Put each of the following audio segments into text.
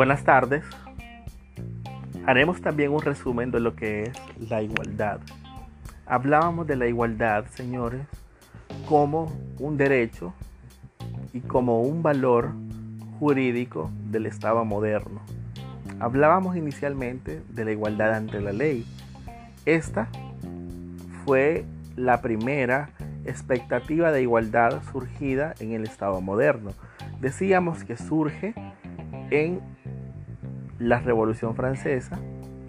Buenas tardes. Haremos también un resumen de lo que es la igualdad. Hablábamos de la igualdad, señores, como un derecho y como un valor jurídico del Estado moderno. Hablábamos inicialmente de la igualdad ante la ley. Esta fue la primera expectativa de igualdad surgida en el Estado moderno. Decíamos que surge en la Revolución Francesa,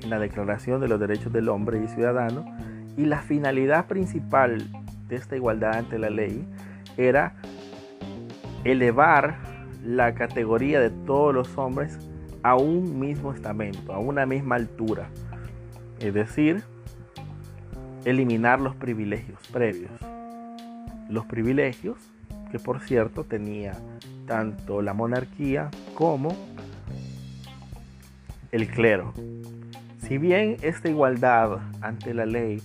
en la Declaración de los Derechos del Hombre y Ciudadano, y la finalidad principal de esta igualdad ante la ley era elevar la categoría de todos los hombres a un mismo estamento, a una misma altura. Es decir, eliminar los privilegios previos. Los privilegios que por cierto tenía tanto la monarquía como el clero. Si bien esta igualdad ante la ley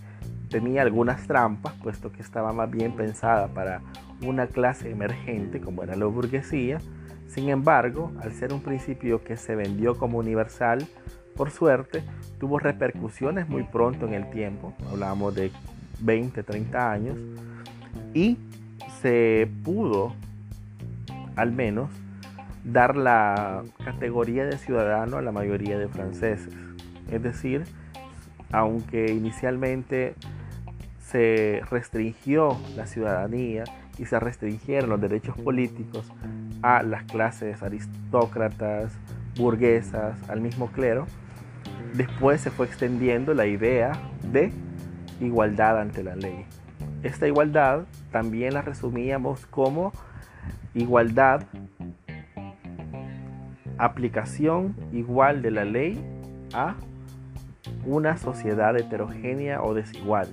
tenía algunas trampas, puesto que estaba más bien pensada para una clase emergente como era la burguesía, sin embargo, al ser un principio que se vendió como universal, por suerte, tuvo repercusiones muy pronto en el tiempo, hablábamos de 20, 30 años, y se pudo, al menos, dar la categoría de ciudadano a la mayoría de franceses. Es decir, aunque inicialmente se restringió la ciudadanía y se restringieron los derechos políticos a las clases aristócratas, burguesas, al mismo clero, después se fue extendiendo la idea de igualdad ante la ley. Esta igualdad también la resumíamos como igualdad, aplicación igual de la ley a una sociedad heterogénea o desigual.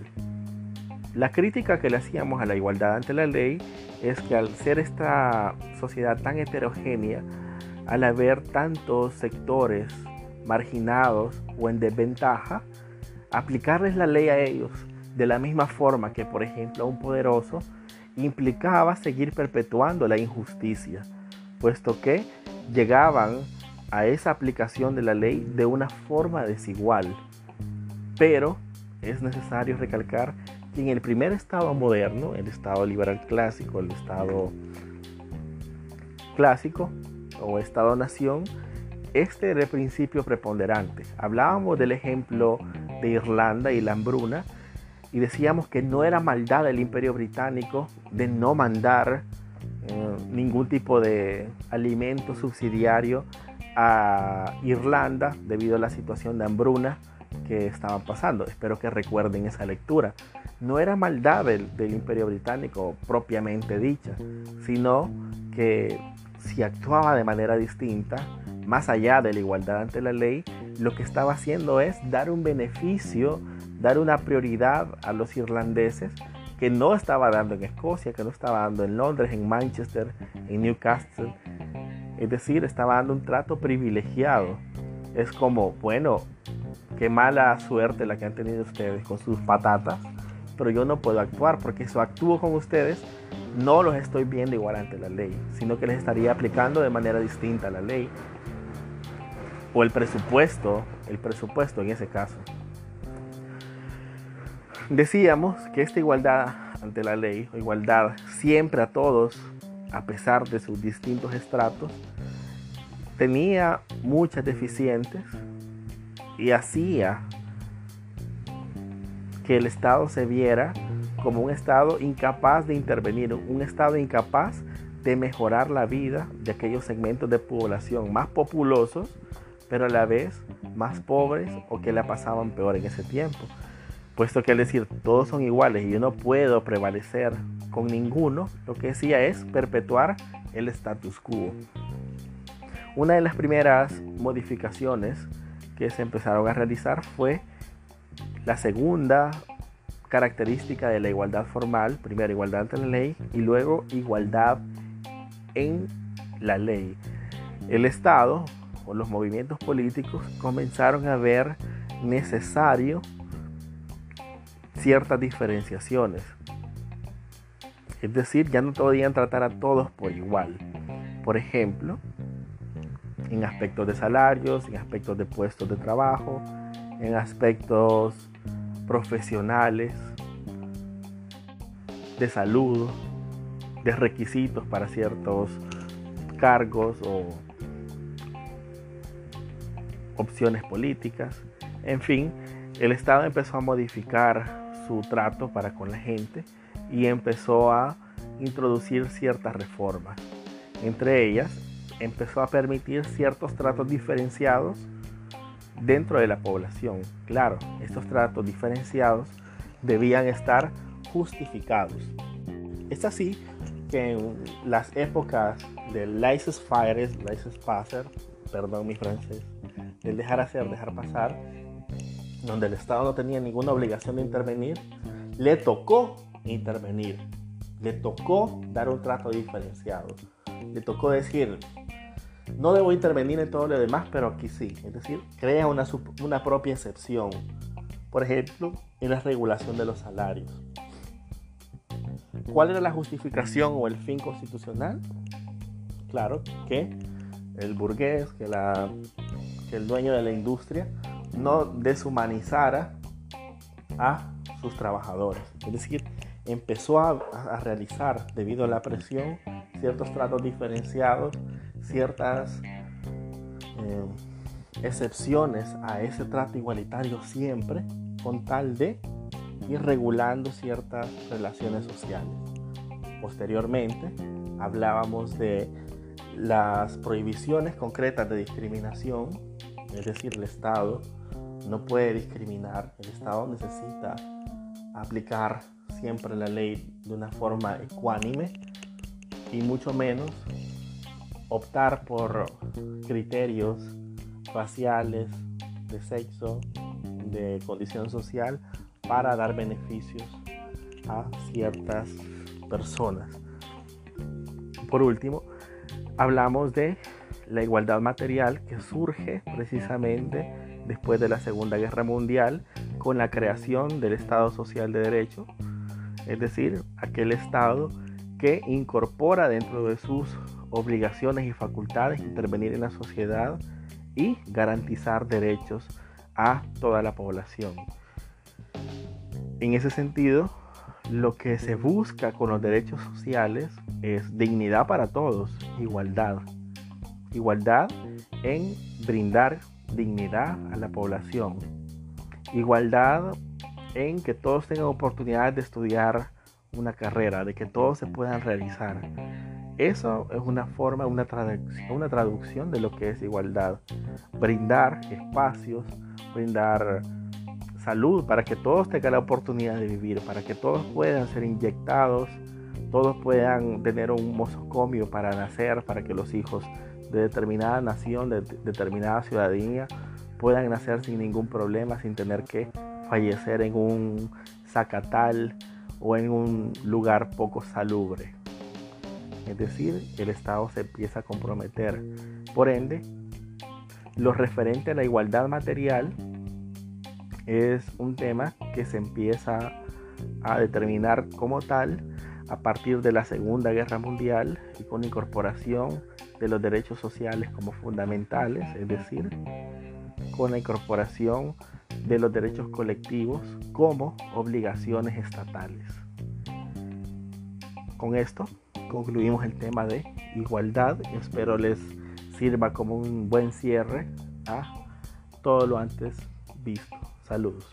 La crítica que le hacíamos a la igualdad ante la ley es que al ser esta sociedad tan heterogénea, al haber tantos sectores marginados o en desventaja, aplicarles la ley a ellos de la misma forma que, por ejemplo, a un poderoso, implicaba seguir perpetuando la injusticia, puesto que llegaban a esa aplicación de la ley de una forma desigual. Pero es necesario recalcar que en el primer Estado moderno, el Estado liberal clásico, el Estado clásico o Estado-nación, este era el principio preponderante. Hablábamos del ejemplo de Irlanda y la hambruna y decíamos que no era maldad del imperio británico de no mandar ningún tipo de alimento subsidiario a Irlanda debido a la situación de hambruna que estaban pasando. Espero que recuerden esa lectura. No era maldad del, imperio británico propiamente dicha, sino que si actuaba de manera distinta, más allá de la igualdad ante la ley, lo que estaba haciendo es dar un beneficio, dar una prioridad a los irlandeses que no estaba dando en Escocia, que no estaba dando en Londres, en Manchester, en Newcastle. Es decir, estaba dando un trato privilegiado. Es como, bueno, qué mala suerte la que han tenido ustedes con sus patatas, pero yo no puedo actuar porque si actúo con ustedes, no los estoy viendo igual ante la ley, sino que les estaría aplicando de manera distinta la ley o el presupuesto, el presupuesto en ese caso. Decíamos que esta igualdad ante la ley, o igualdad siempre a todos, a pesar de sus distintos estratos, tenía muchas deficientes y hacía que el Estado se viera como un Estado incapaz de intervenir, un Estado incapaz de mejorar la vida de aquellos segmentos de población más populosos, pero a la vez más pobres o que la pasaban peor en ese tiempo. Puesto que al decir todos son iguales y yo no puedo prevalecer con ninguno, lo que decía es perpetuar el status quo. Una de las primeras modificaciones que se empezaron a realizar fue la segunda característica de la igualdad formal, primero igualdad ante la ley y luego igualdad en la ley. El Estado o los movimientos políticos comenzaron a ver necesario ciertas diferenciaciones. Es decir, ya no podían tratar a todos por igual. Por ejemplo, en aspectos de salarios, en aspectos de puestos de trabajo, en aspectos profesionales, de salud, de requisitos para ciertos cargos o opciones políticas. En fin, el Estado empezó a modificar su trato para con la gente y empezó a introducir ciertas reformas. Entre ellas, empezó a permitir ciertos tratos diferenciados dentro de la población. Claro, estos tratos diferenciados debían estar justificados. Es así que en las épocas del laissez-faire, laissez-passer, perdón mi francés, del dejar hacer, dejar pasar, donde el Estado no tenía ninguna obligación de intervenir, le tocó intervenir, le tocó dar un trato diferenciado, le tocó decir, no debo intervenir en todo lo demás, pero aquí sí, es decir, crea una, una propia excepción, por ejemplo, en la regulación de los salarios. ¿Cuál era la justificación o el fin constitucional? Claro que el burgués, que, la, que el dueño de la industria, no deshumanizara a sus trabajadores. Es decir, empezó a, realizar, debido a la presión, ciertos tratos diferenciados, ciertas eh, excepciones a ese trato igualitario siempre, con tal de ir regulando ciertas relaciones sociales. Posteriormente, hablábamos de las prohibiciones concretas de discriminación, es decir, el Estado no puede discriminar, el Estado necesita aplicar siempre la ley de una forma ecuánime y mucho menos optar por criterios raciales, de sexo, de condición social para dar beneficios a ciertas personas. Por último, hablamos de la igualdad material que surge precisamente después de la Segunda Guerra Mundial con la creación del Estado Social de Derecho, es decir, aquel Estado que incorpora dentro de sus obligaciones y facultades intervenir en la sociedad y garantizar derechos a toda la población. En ese sentido, lo que se busca con los derechos sociales es dignidad para todos, igualdad. Igualdad en brindar dignidad a la población. Igualdad en que todos tengan oportunidad de estudiar una carrera, de que todos se puedan realizar. Eso es una forma, una traducción, una traducción de lo que es igualdad. Brindar espacios, brindar salud para que todos tengan la oportunidad de vivir, para que todos puedan ser inyectados, todos puedan tener un mosocomio para nacer, para que los hijos de determinada nación, de determinada ciudadanía, puedan nacer sin ningún problema, sin tener que fallecer en un zacatal o en un lugar poco salubre. Es decir, el Estado se empieza a comprometer. Por ende, lo referente a la igualdad material es un tema que se empieza a determinar como tal a partir de la Segunda Guerra Mundial y con incorporación de los derechos sociales como fundamentales, es decir, con la incorporación de los derechos colectivos como obligaciones estatales. Con esto concluimos el tema de igualdad espero les sirva como un buen cierre a todo lo antes visto. Saludos.